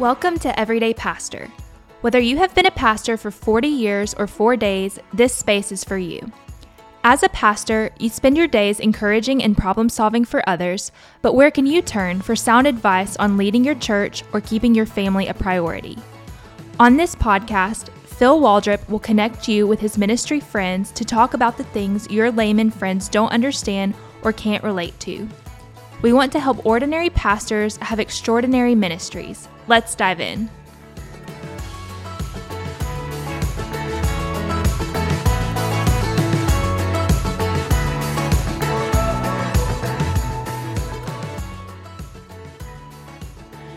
Welcome to Everyday Pastor. Whether you have been a pastor for 40 years or four days, this space is for you. As a pastor, you spend your days encouraging and problem solving for others, but where can you turn for sound advice on leading your church or keeping your family a priority? On this podcast, Phil Waldrep will connect you with his ministry friends to talk about the things your layman friends don't understand or can't relate to. We want to help ordinary pastors have extraordinary ministries. Let's dive in.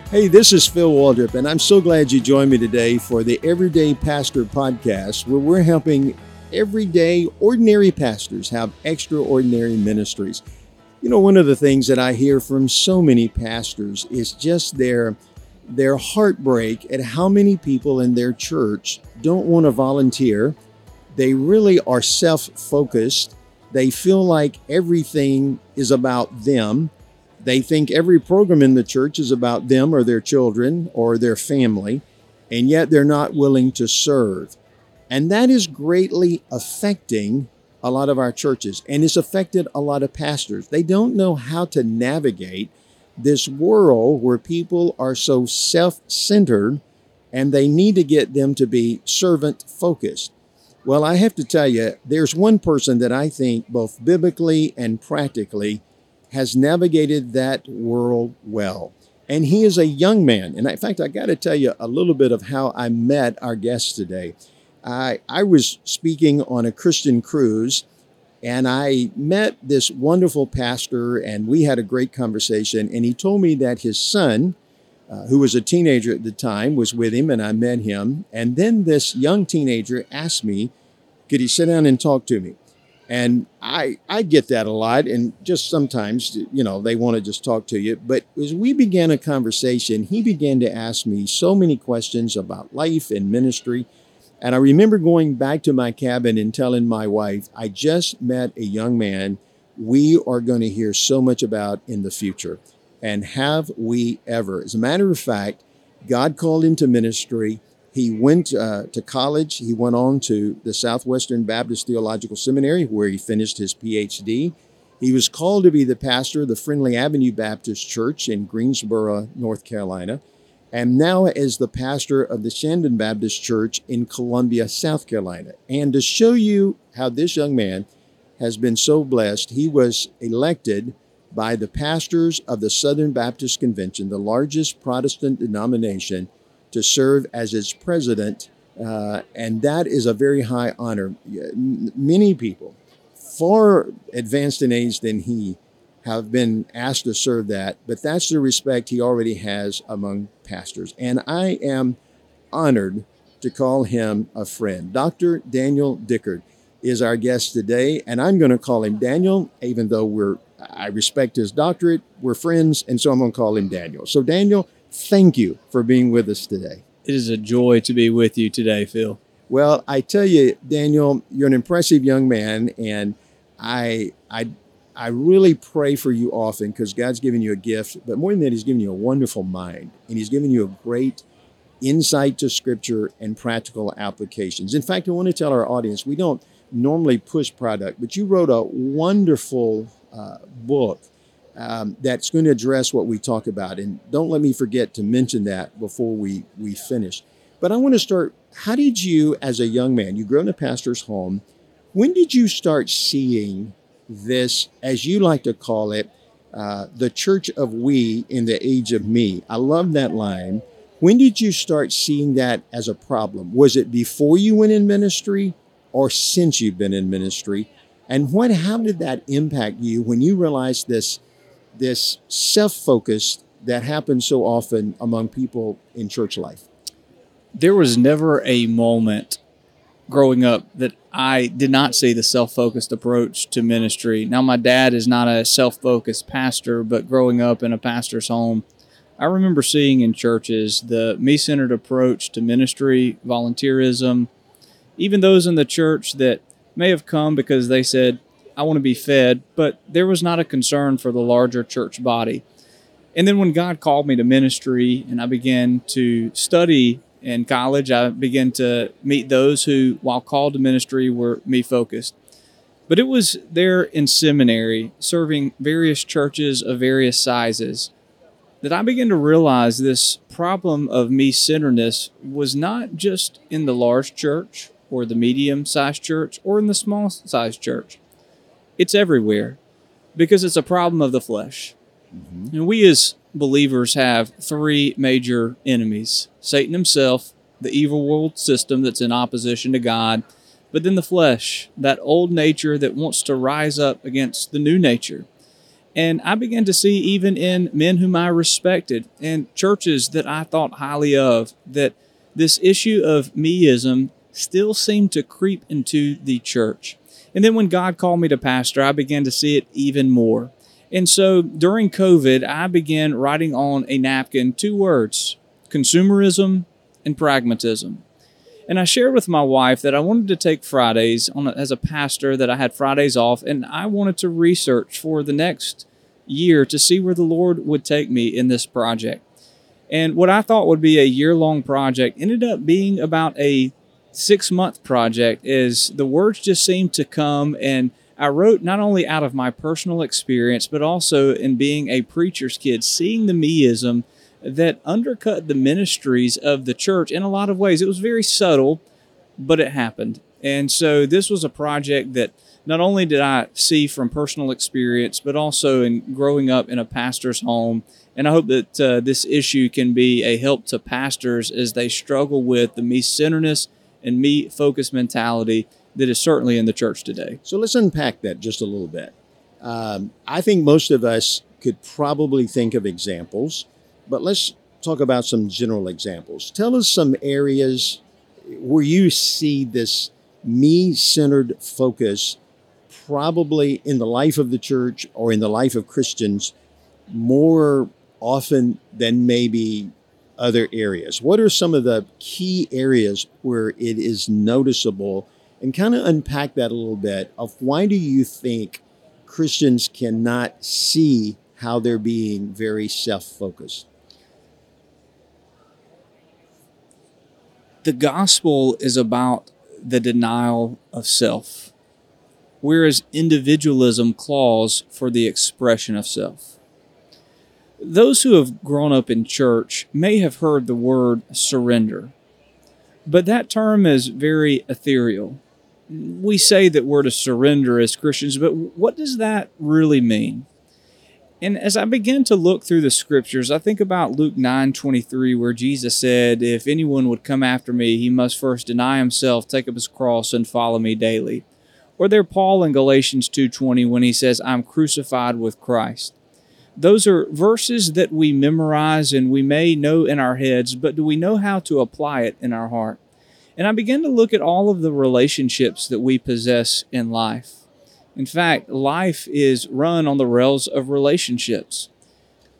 Hey, this is Phil Waldrep, and I'm so glad you joined me today for the Everyday Pastor podcast, where we're helping everyday, ordinary pastors have extraordinary ministries. You know, one of the things that I hear from so many pastors is just their their heartbreak at how many people in their church don't want to volunteer. They really are self-focused. They feel like everything is about them. They think every program in the church is about them or their children or their family, and yet they're not willing to serve. And that is greatly affecting a lot of our churches, and it's affected a lot of pastors. They don't know how to navigate this world where people are so self centered and they need to get them to be servant focused. Well, I have to tell you, there's one person that I think both biblically and practically has navigated that world well. And he is a young man. And in fact, I got to tell you a little bit of how I met our guest today. I, I was speaking on a Christian cruise and I met this wonderful pastor and we had a great conversation. And he told me that his son, uh, who was a teenager at the time, was with him and I met him. And then this young teenager asked me, could he sit down and talk to me? And I, I get that a lot. And just sometimes, you know, they want to just talk to you. But as we began a conversation, he began to ask me so many questions about life and ministry. And I remember going back to my cabin and telling my wife, I just met a young man we are going to hear so much about in the future. And have we ever? As a matter of fact, God called him to ministry. He went uh, to college. He went on to the Southwestern Baptist Theological Seminary, where he finished his PhD. He was called to be the pastor of the Friendly Avenue Baptist Church in Greensboro, North Carolina and now as the pastor of the Shandon Baptist Church in Columbia, South Carolina. And to show you how this young man has been so blessed, he was elected by the pastors of the Southern Baptist Convention, the largest Protestant denomination, to serve as its president. Uh, and that is a very high honor. Many people, far advanced in age than he, have been asked to serve that, but that's the respect he already has among pastors. And I am honored to call him a friend. Dr. Daniel Dickard is our guest today, and I'm going to call him Daniel, even though we're I respect his doctorate, we're friends, and so I'm going to call him Daniel. So, Daniel, thank you for being with us today. It is a joy to be with you today, Phil. Well, I tell you, Daniel, you're an impressive young man, and I I I really pray for you often because God's given you a gift, but more than that, He's given you a wonderful mind and He's given you a great insight to Scripture and practical applications. In fact, I want to tell our audience we don't normally push product, but you wrote a wonderful uh, book um, that's going to address what we talk about. And don't let me forget to mention that before we, we finish. But I want to start how did you, as a young man, you grew in a pastor's home, when did you start seeing this, as you like to call it, uh, the church of we in the age of me. I love that line. When did you start seeing that as a problem? Was it before you went in ministry or since you've been in ministry? And what how did that impact you when you realized this this self-focus that happens so often among people in church life? There was never a moment growing up that I did not see the self focused approach to ministry. Now, my dad is not a self focused pastor, but growing up in a pastor's home, I remember seeing in churches the me centered approach to ministry, volunteerism, even those in the church that may have come because they said, I want to be fed, but there was not a concern for the larger church body. And then when God called me to ministry and I began to study in college, I began to meet those who, while called to ministry, were me focused. But it was there in seminary, serving various churches of various sizes, that I began to realize this problem of me centeredness was not just in the large church or the medium sized church or in the small sized church. It's everywhere because it's a problem of the flesh. Mm-hmm. And we as believers have three major enemies Satan himself, the evil world system that's in opposition to God, but then the flesh, that old nature that wants to rise up against the new nature. And I began to see, even in men whom I respected and churches that I thought highly of, that this issue of meism still seemed to creep into the church. And then when God called me to pastor, I began to see it even more. And so during COVID, I began writing on a napkin two words consumerism and pragmatism. And I shared with my wife that I wanted to take Fridays on a, as a pastor, that I had Fridays off, and I wanted to research for the next year to see where the Lord would take me in this project. And what I thought would be a year long project ended up being about a six month project, as the words just seemed to come and I wrote not only out of my personal experience, but also in being a preacher's kid, seeing the meism that undercut the ministries of the church in a lot of ways. It was very subtle, but it happened. And so this was a project that not only did I see from personal experience, but also in growing up in a pastor's home. And I hope that uh, this issue can be a help to pastors as they struggle with the me centeredness and me focused mentality that is certainly in the church today. So let's unpack that just a little bit. Um, I think most of us could probably think of examples, but let's talk about some general examples. Tell us some areas where you see this me centered focus probably in the life of the church or in the life of Christians more often than maybe other areas. What are some of the key areas where it is noticeable and kind of unpack that a little bit of why do you think Christians cannot see how they're being very self-focused? The gospel is about the denial of self, whereas individualism claws for the expression of self. Those who have grown up in church may have heard the word surrender, but that term is very ethereal we say that we're to surrender as Christians, but what does that really mean? And as I begin to look through the scriptures, I think about Luke 9 23, where Jesus said, If anyone would come after me, he must first deny himself, take up his cross, and follow me daily. Or there Paul in Galatians 2:20 when he says, I'm crucified with Christ. Those are verses that we memorize and we may know in our heads, but do we know how to apply it in our heart? And I began to look at all of the relationships that we possess in life. In fact, life is run on the rails of relationships.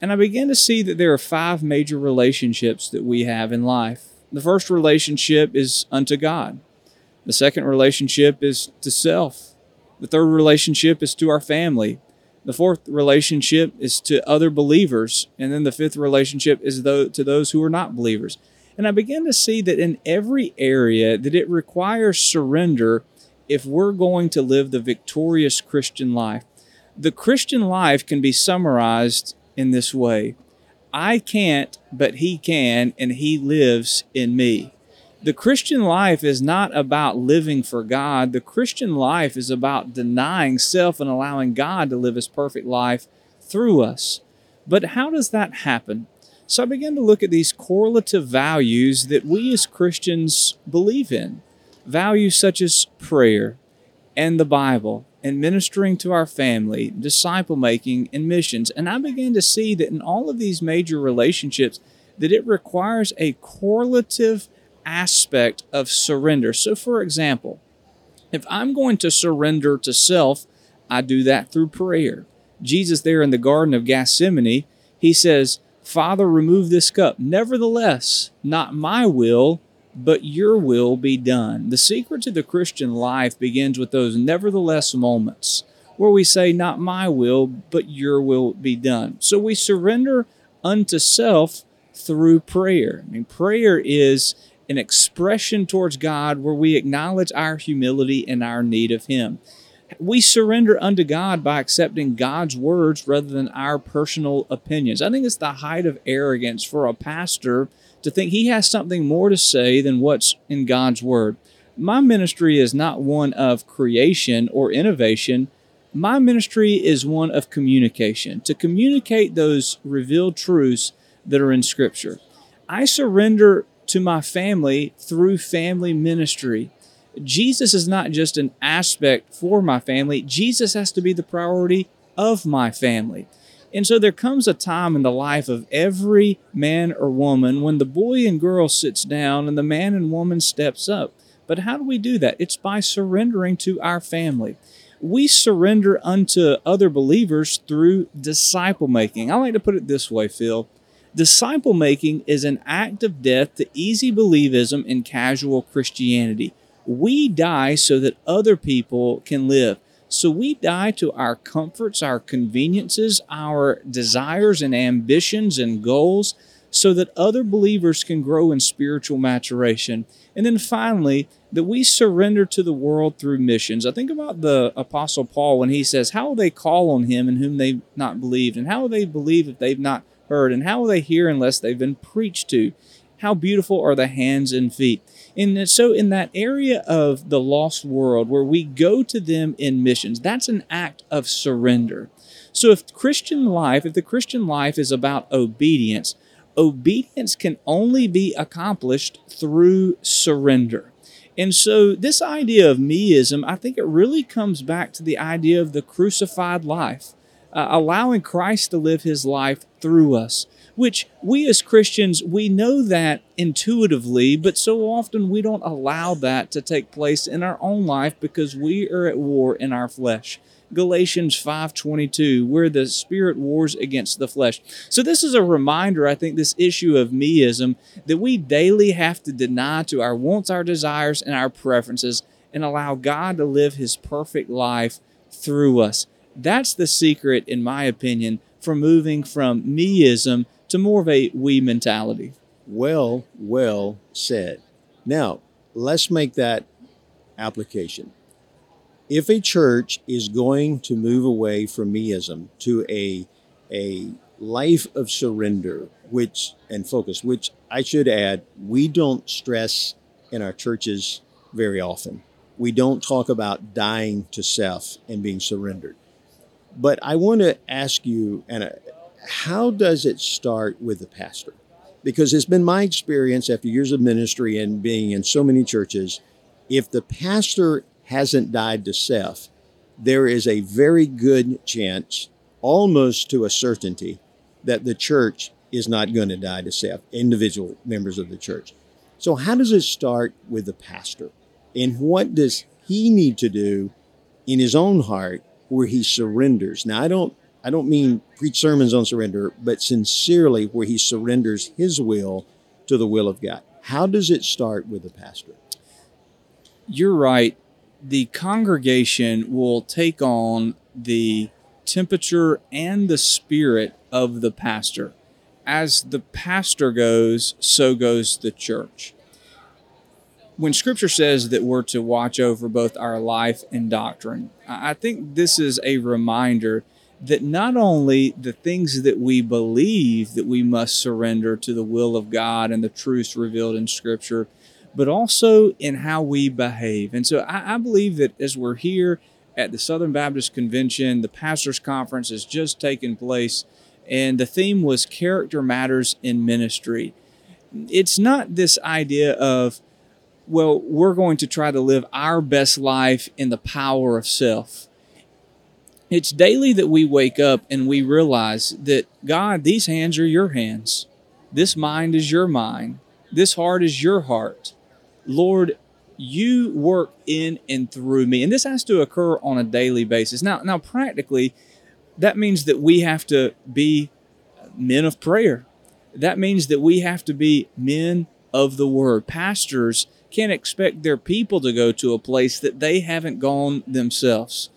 And I began to see that there are five major relationships that we have in life. The first relationship is unto God. The second relationship is to self. The third relationship is to our family. The fourth relationship is to other believers. And then the fifth relationship is to those who are not believers. And I began to see that in every area that it requires surrender if we're going to live the victorious Christian life. The Christian life can be summarized in this way. I can't, but he can, and he lives in me. The Christian life is not about living for God. The Christian life is about denying self and allowing God to live his perfect life through us. But how does that happen? So I began to look at these correlative values that we as Christians believe in values such as prayer and the Bible and ministering to our family, disciple making, and missions. And I began to see that in all of these major relationships, that it requires a correlative aspect of surrender. So, for example, if I'm going to surrender to self, I do that through prayer. Jesus, there in the Garden of Gethsemane, he says, Father, remove this cup. Nevertheless, not my will, but your will be done. The secret to the Christian life begins with those nevertheless moments where we say, Not my will, but your will be done. So we surrender unto self through prayer. I mean, prayer is an expression towards God where we acknowledge our humility and our need of Him. We surrender unto God by accepting God's words rather than our personal opinions. I think it's the height of arrogance for a pastor to think he has something more to say than what's in God's word. My ministry is not one of creation or innovation. My ministry is one of communication, to communicate those revealed truths that are in Scripture. I surrender to my family through family ministry. Jesus is not just an aspect for my family, Jesus has to be the priority of my family. And so there comes a time in the life of every man or woman when the boy and girl sits down and the man and woman steps up. But how do we do that? It's by surrendering to our family. We surrender unto other believers through disciple making. I like to put it this way, Phil. Disciple making is an act of death to easy believism and casual Christianity. We die so that other people can live. So we die to our comforts, our conveniences, our desires and ambitions and goals so that other believers can grow in spiritual maturation. And then finally, that we surrender to the world through missions. I think about the Apostle Paul when he says, How will they call on him in whom they've not believed? And how will they believe if they've not heard? And how will they hear unless they've been preached to? How beautiful are the hands and feet. And so, in that area of the lost world where we go to them in missions, that's an act of surrender. So, if Christian life, if the Christian life is about obedience, obedience can only be accomplished through surrender. And so, this idea of meism, I think it really comes back to the idea of the crucified life uh, allowing Christ to live his life through us, which we as Christians, we know that intuitively, but so often we don't allow that to take place in our own life because we are at war in our flesh. Galatians 5:22 where the spirit wars against the flesh. So this is a reminder I think this issue of meism that we daily have to deny to our wants, our desires and our preferences and allow God to live his perfect life through us. That's the secret, in my opinion, for moving from meism to more of a we mentality. Well, well said. Now, let's make that application. If a church is going to move away from meism to a, a life of surrender, which and focus, which I should add, we don't stress in our churches very often. We don't talk about dying to self and being surrendered. But I want to ask you, Anna, how does it start with the pastor? Because it's been my experience after years of ministry and being in so many churches, if the pastor hasn't died to self, there is a very good chance, almost to a certainty, that the church is not going to die to self, individual members of the church. So, how does it start with the pastor? And what does he need to do in his own heart where he surrenders. Now, I don't I don't mean preach sermons on surrender, but sincerely where he surrenders his will to the will of God. How does it start with the pastor? You're right. The congregation will take on the temperature and the spirit of the pastor. As the pastor goes, so goes the church when scripture says that we're to watch over both our life and doctrine, I think this is a reminder that not only the things that we believe that we must surrender to the will of God and the truths revealed in scripture, but also in how we behave. And so I, I believe that as we're here at the Southern Baptist Convention, the pastors' conference has just taken place, and the theme was character matters in ministry. It's not this idea of well, we're going to try to live our best life in the power of self. It's daily that we wake up and we realize that, God, these hands are your hands. This mind is your mind. This heart is your heart. Lord, you work in and through me. And this has to occur on a daily basis. Now, now practically, that means that we have to be men of prayer. That means that we have to be men of the word. Pastors can't expect their people to go to a place that they haven't gone themselves.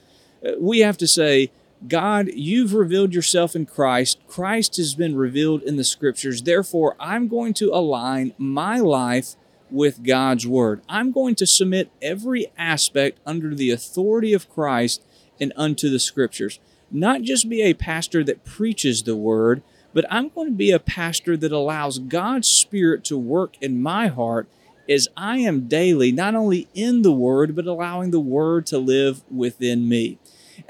We have to say, God, you've revealed yourself in Christ. Christ has been revealed in the scriptures. Therefore, I'm going to align my life with God's word. I'm going to submit every aspect under the authority of Christ and unto the scriptures. Not just be a pastor that preaches the word, but I'm going to be a pastor that allows God's Spirit to work in my heart as I am daily not only in the Word, but allowing the Word to live within me.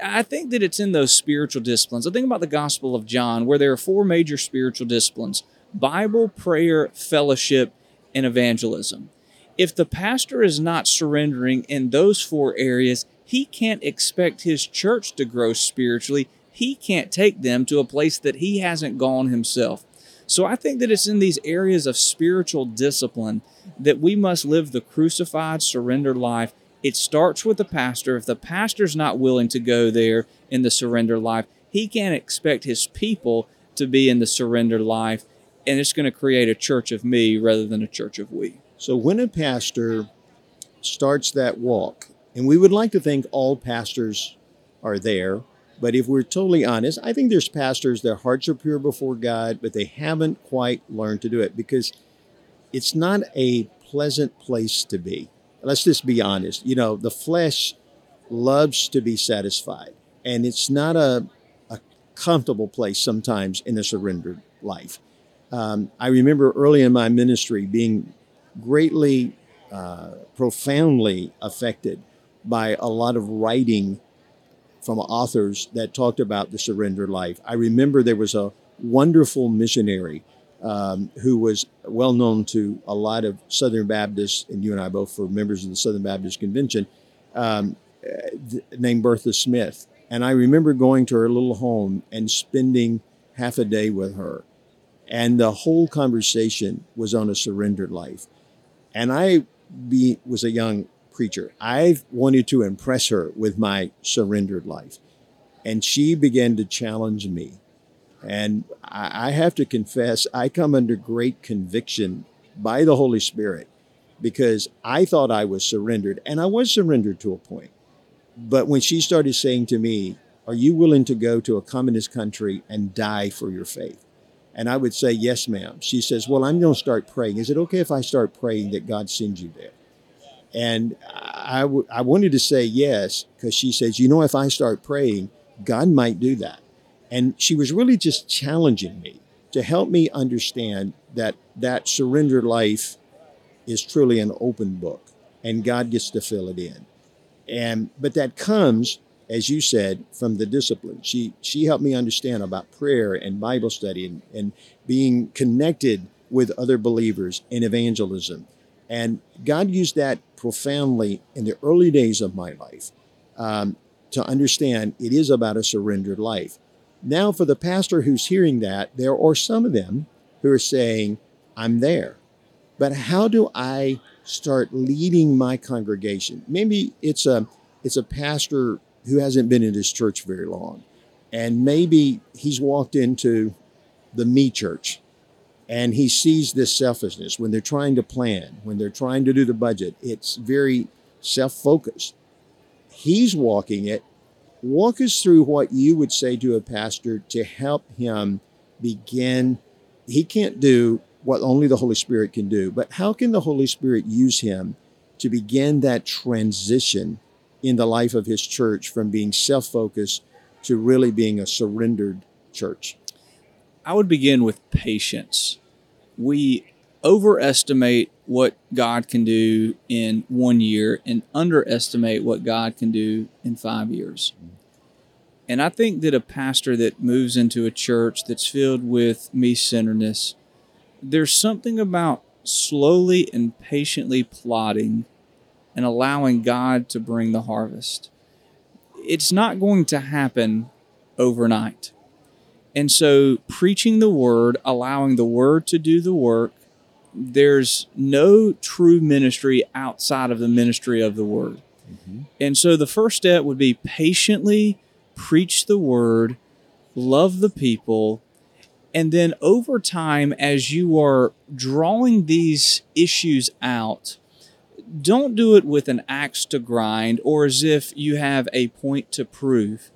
I think that it's in those spiritual disciplines. I think about the Gospel of John, where there are four major spiritual disciplines Bible, prayer, fellowship, and evangelism. If the pastor is not surrendering in those four areas, he can't expect his church to grow spiritually he can't take them to a place that he hasn't gone himself. So I think that it's in these areas of spiritual discipline that we must live the crucified, surrendered life. It starts with the pastor. If the pastor's not willing to go there in the surrender life, he can't expect his people to be in the surrender life. And it's going to create a church of me rather than a church of we. So when a pastor starts that walk, and we would like to think all pastors are there, but if we're totally honest, I think there's pastors, their hearts are pure before God, but they haven't quite learned to do it because it's not a pleasant place to be. Let's just be honest. You know, the flesh loves to be satisfied, and it's not a, a comfortable place sometimes in a surrendered life. Um, I remember early in my ministry being greatly, uh, profoundly affected by a lot of writing from authors that talked about the surrender life. I remember there was a wonderful missionary um, who was well known to a lot of Southern Baptists, and you and I both were members of the Southern Baptist Convention, um, th- named Bertha Smith. And I remember going to her little home and spending half a day with her. And the whole conversation was on a surrendered life. And I be, was a young preacher. I wanted to impress her with my surrendered life. And she began to challenge me. And I have to confess, I come under great conviction by the Holy Spirit because I thought I was surrendered, and I was surrendered to a point. But when she started saying to me, Are you willing to go to a communist country and die for your faith? And I would say, Yes, ma'am. She says, Well, I'm going to start praying. Is it okay if I start praying that God sends you there? And I, w- I wanted to say yes because she says, you know, if I start praying, God might do that. And she was really just challenging me to help me understand that that surrendered life is truly an open book and God gets to fill it in. And but that comes, as you said, from the discipline. She she helped me understand about prayer and Bible study and, and being connected with other believers in evangelism and God used that profoundly in the early days of my life um, to understand it is about a surrendered life. Now, for the pastor who's hearing that, there are some of them who are saying, I'm there. But how do I start leading my congregation? Maybe it's a it's a pastor who hasn't been in his church very long. And maybe he's walked into the me church and he sees this selfishness when they're trying to plan, when they're trying to do the budget. It's very self focused. He's walking it. Walk us through what you would say to a pastor to help him begin. He can't do what only the Holy Spirit can do, but how can the Holy Spirit use him to begin that transition in the life of his church from being self focused to really being a surrendered church? I would begin with patience. We overestimate what God can do in one year and underestimate what God can do in five years. Mm-hmm. And I think that a pastor that moves into a church that's filled with me centeredness, there's something about slowly and patiently plotting and allowing God to bring the harvest. It's not going to happen overnight. And so, preaching the word, allowing the word to do the work, there's no true ministry outside of the ministry of the word. Mm-hmm. And so, the first step would be patiently preach the word, love the people, and then over time, as you are drawing these issues out, don't do it with an axe to grind or as if you have a point to prove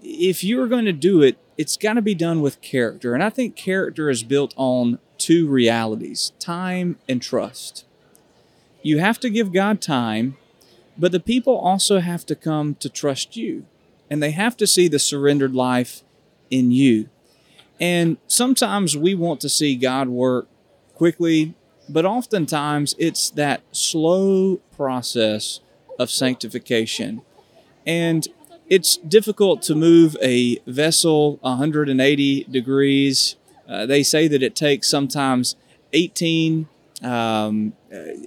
if you're going to do it, it's got to be done with character. And I think character is built on two realities time and trust. You have to give God time, but the people also have to come to trust you. And they have to see the surrendered life in you. And sometimes we want to see God work quickly, but oftentimes it's that slow process of sanctification. And it's difficult to move a vessel 180 degrees. Uh, they say that it takes sometimes 18 um,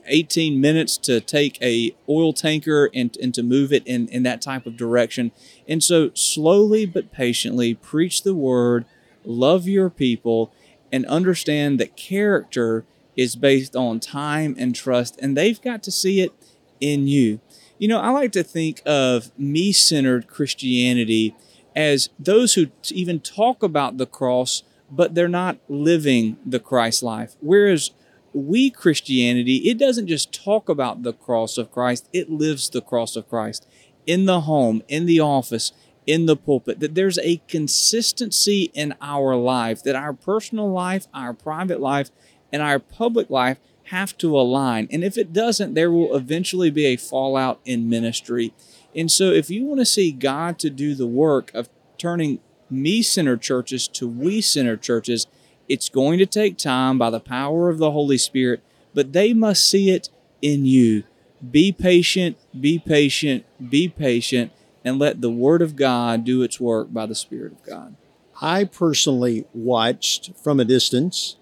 18 minutes to take a oil tanker and, and to move it in, in that type of direction. And so slowly but patiently preach the word, love your people, and understand that character is based on time and trust, and they've got to see it in you. You know, I like to think of me centered Christianity as those who even talk about the cross, but they're not living the Christ life. Whereas we Christianity, it doesn't just talk about the cross of Christ, it lives the cross of Christ in the home, in the office, in the pulpit. That there's a consistency in our life, that our personal life, our private life, and our public life have to align. And if it doesn't, there will eventually be a fallout in ministry. And so, if you want to see God to do the work of turning me centered churches to we centered churches, it's going to take time by the power of the Holy Spirit, but they must see it in you. Be patient, be patient, be patient, and let the Word of God do its work by the Spirit of God. I personally watched from a distance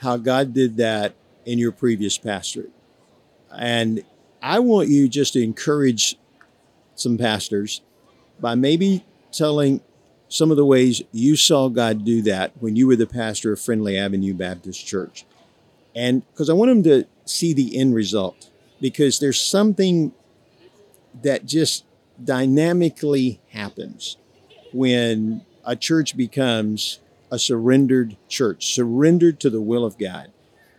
how God did that in your previous pastorate. And I want you just to encourage some pastors by maybe telling some of the ways you saw God do that when you were the pastor of Friendly Avenue Baptist Church. And because I want them to see the end result, because there's something that just dynamically happens when a church becomes a surrendered church, surrendered to the will of God.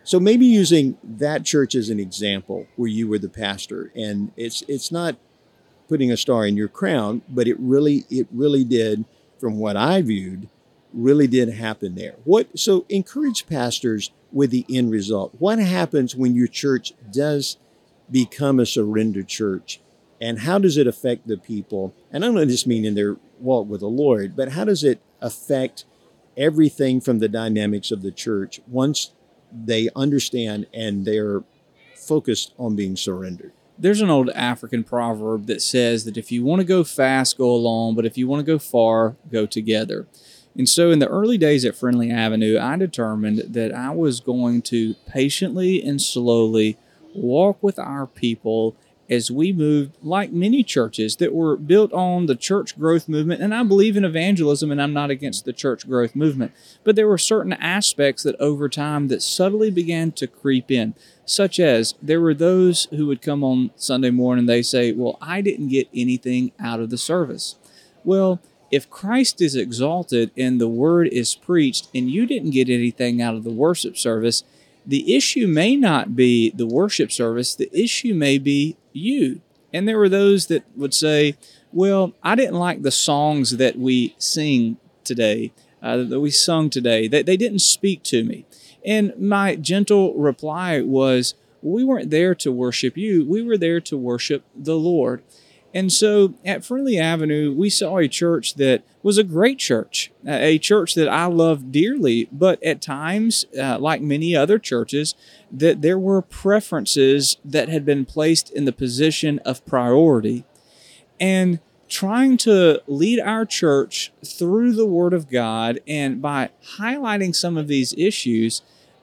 So maybe using that church as an example where you were the pastor and it's it's not putting a star in your crown, but it really it really did from what I viewed really did happen there. What so encourage pastors with the end result. What happens when your church does become a surrendered church? And how does it affect the people? And I don't just mean in their walk with the Lord, but how does it affect everything from the dynamics of the church once they understand and they're focused on being surrendered. There's an old African proverb that says that if you want to go fast, go alone, but if you want to go far, go together. And so, in the early days at Friendly Avenue, I determined that I was going to patiently and slowly walk with our people as we moved, like many churches that were built on the church growth movement. And I believe in evangelism and I'm not against the church growth movement. But there were certain aspects that over time that subtly began to creep in, such as there were those who would come on Sunday morning, and they say, Well, I didn't get anything out of the service. Well, if Christ is exalted and the word is preached and you didn't get anything out of the worship service, the issue may not be the worship service, the issue may be you. And there were those that would say, Well, I didn't like the songs that we sing today, uh, that we sung today. They, they didn't speak to me. And my gentle reply was, We weren't there to worship you, we were there to worship the Lord. And so at Friendly Avenue, we saw a church that was a great church, a church that I loved dearly, but at times, uh, like many other churches, that there were preferences that had been placed in the position of priority. And trying to lead our church through the Word of God and by highlighting some of these issues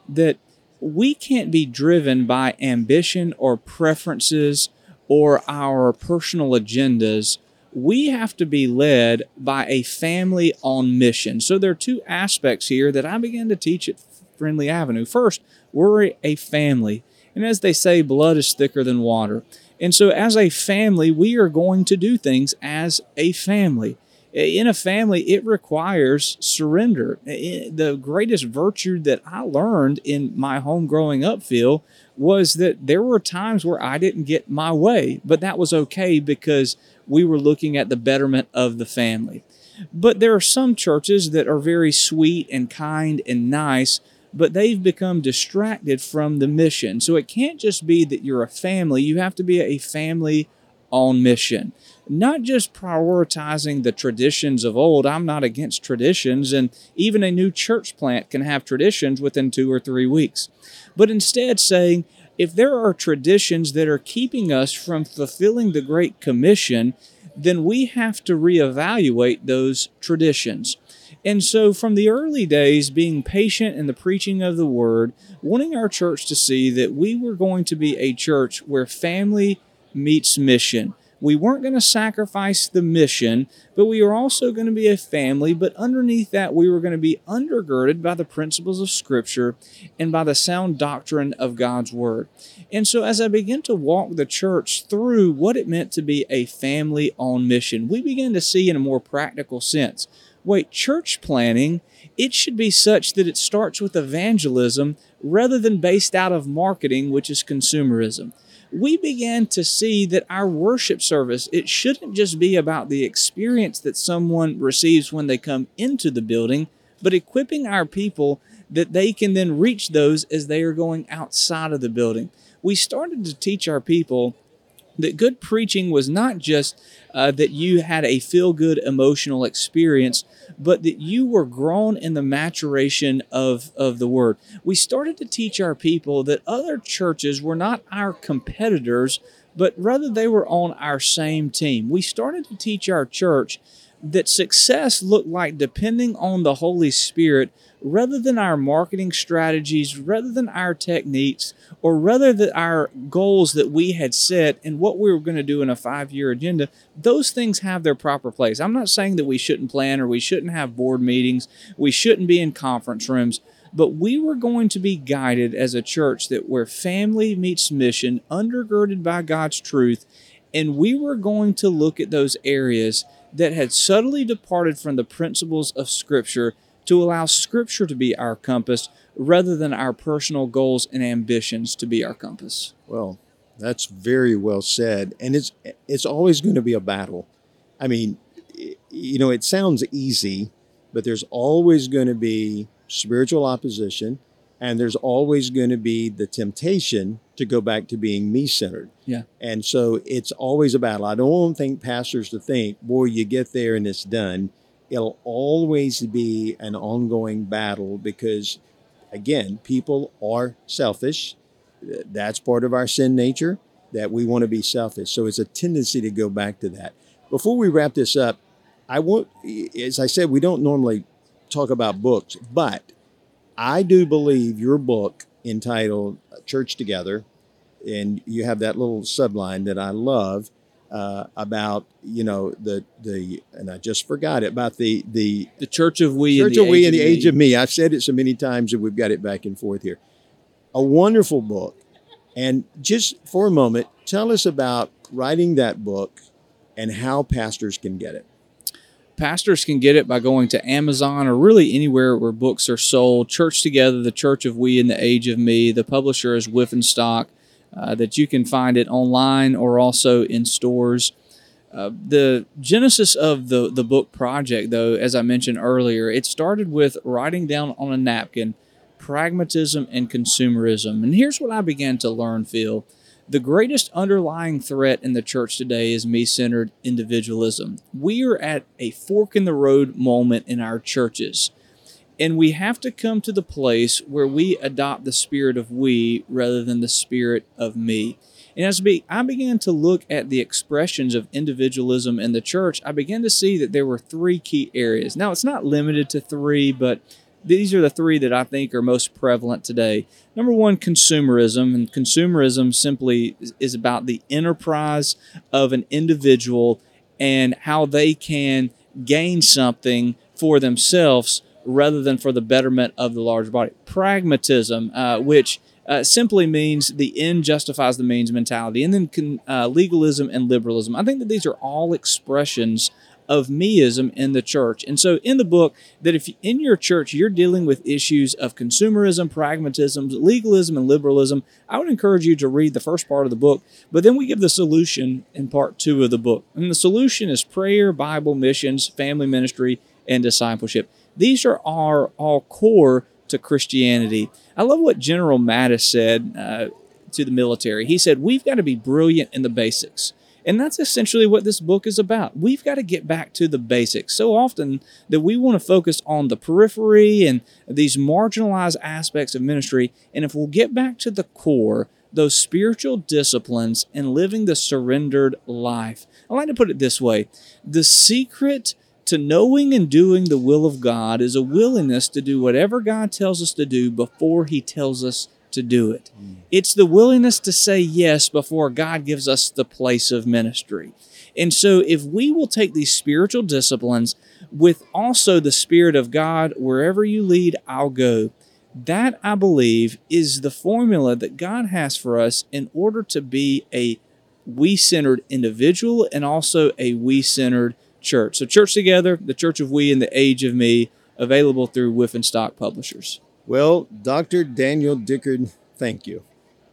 that we can't be driven by ambition or preferences or our personal agendas, we have to be led by a family on mission. So there are two aspects here that I began to teach at Friendly Avenue. First, we're a family. And as they say, blood is thicker than water. And so, as a family, we are going to do things as a family. In a family, it requires surrender. The greatest virtue that I learned in my home growing up, Phil, was that there were times where I didn't get my way, but that was okay because we were looking at the betterment of the family. But there are some churches that are very sweet and kind and nice, but they've become distracted from the mission. So it can't just be that you're a family, you have to be a family on mission. Not just prioritizing the traditions of old. I'm not against traditions, and even a new church plant can have traditions within two or three weeks. But instead, saying, if there are traditions that are keeping us from fulfilling the Great Commission, then we have to reevaluate those traditions. And so, from the early days, being patient in the preaching of the word, wanting our church to see that we were going to be a church where family meets mission. We weren't going to sacrifice the mission, but we were also going to be a family. But underneath that, we were going to be undergirded by the principles of Scripture and by the sound doctrine of God's Word. And so, as I began to walk the church through what it meant to be a family on mission, we began to see in a more practical sense wait, church planning, it should be such that it starts with evangelism rather than based out of marketing, which is consumerism we began to see that our worship service it shouldn't just be about the experience that someone receives when they come into the building but equipping our people that they can then reach those as they are going outside of the building. We started to teach our people that good preaching was not just uh, that you had a feel good emotional experience, but that you were grown in the maturation of, of the word. We started to teach our people that other churches were not our competitors, but rather they were on our same team. We started to teach our church that success looked like depending on the Holy Spirit rather than our marketing strategies, rather than our techniques, or rather than our goals that we had set and what we were going to do in a five year agenda, those things have their proper place. I'm not saying that we shouldn't plan or we shouldn't have board meetings, we shouldn't be in conference rooms. But we were going to be guided as a church that where family meets mission, undergirded by God's truth, and we were going to look at those areas that had subtly departed from the principles of Scripture to allow Scripture to be our compass rather than our personal goals and ambitions to be our compass. Well, that's very well said, and it's it's always going to be a battle. I mean, you know, it sounds easy, but there's always going to be spiritual opposition, and there's always going to be the temptation to go back to being me centered. Yeah. And so it's always a battle. I don't think pastors to think, boy, you get there and it's done it'll always be an ongoing battle because, again, people are selfish. That's part of our sin nature that we want to be selfish. So it's a tendency to go back to that. Before we wrap this up, I want, as I said, we don't normally talk about books, but I do believe your book entitled Church Together, and you have that little subline that I love uh, about you know the the and I just forgot it about the the the Church of We Church of We in the Age of Me. I've said it so many times that we've got it back and forth here. A wonderful book, and just for a moment, tell us about writing that book and how pastors can get it. Pastors can get it by going to Amazon or really anywhere where books are sold. Church Together, the Church of We in the Age of Me. The publisher is Stock uh, that you can find it online or also in stores. Uh, the genesis of the, the book project, though, as I mentioned earlier, it started with writing down on a napkin pragmatism and consumerism. And here's what I began to learn, Phil. The greatest underlying threat in the church today is me centered individualism. We are at a fork in the road moment in our churches. And we have to come to the place where we adopt the spirit of we rather than the spirit of me. And as I began to look at the expressions of individualism in the church, I began to see that there were three key areas. Now, it's not limited to three, but these are the three that I think are most prevalent today. Number one, consumerism. And consumerism simply is about the enterprise of an individual and how they can gain something for themselves rather than for the betterment of the larger body. Pragmatism, uh, which uh, simply means the end justifies the means mentality, and then can, uh, legalism and liberalism. I think that these are all expressions of meism in the church. And so in the book, that if in your church you're dealing with issues of consumerism, pragmatism, legalism, and liberalism, I would encourage you to read the first part of the book. But then we give the solution in part two of the book. And the solution is prayer, Bible, missions, family ministry, and discipleship. These are our all core to Christianity. I love what General Mattis said uh, to the military. He said, We've got to be brilliant in the basics. And that's essentially what this book is about. We've got to get back to the basics. So often that we want to focus on the periphery and these marginalized aspects of ministry. And if we'll get back to the core, those spiritual disciplines and living the surrendered life. I like to put it this way the secret to knowing and doing the will of God is a willingness to do whatever God tells us to do before He tells us to do it. It's the willingness to say yes before God gives us the place of ministry. And so, if we will take these spiritual disciplines with also the Spirit of God, wherever you lead, I'll go. That, I believe, is the formula that God has for us in order to be a we centered individual and also a we centered church. So, Church Together, the Church of We, and the Age of Me, available through Stock Publishers. Well, Dr. Daniel Dickard, thank you.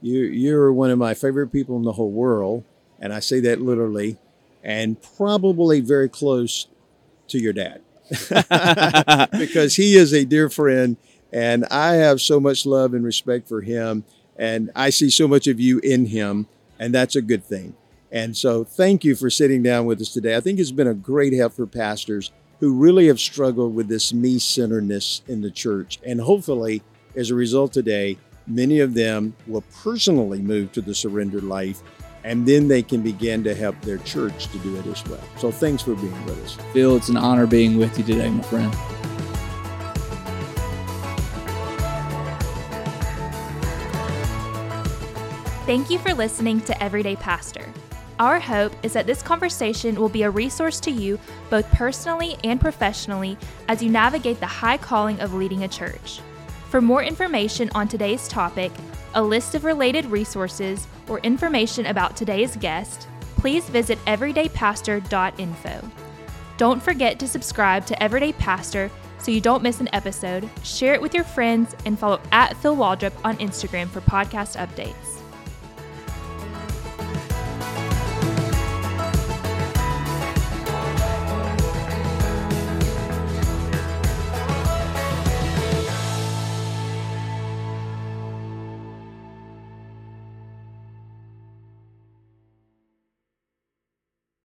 You you're one of my favorite people in the whole world, and I say that literally, and probably very close to your dad. because he is a dear friend and I have so much love and respect for him and I see so much of you in him and that's a good thing. And so thank you for sitting down with us today. I think it's been a great help for pastors who really have struggled with this me centeredness in the church. And hopefully, as a result today, many of them will personally move to the surrendered life and then they can begin to help their church to do it as well. So thanks for being with us. Phil, it's an honor being with you today, my friend. Thank you for listening to Everyday Pastor. Our hope is that this conversation will be a resource to you both personally and professionally as you navigate the high calling of leading a church. For more information on today's topic, a list of related resources, or information about today's guest, please visit everydaypastor.info. Don't forget to subscribe to Everyday Pastor so you don't miss an episode, share it with your friends, and follow at Phil Waldrep on Instagram for podcast updates.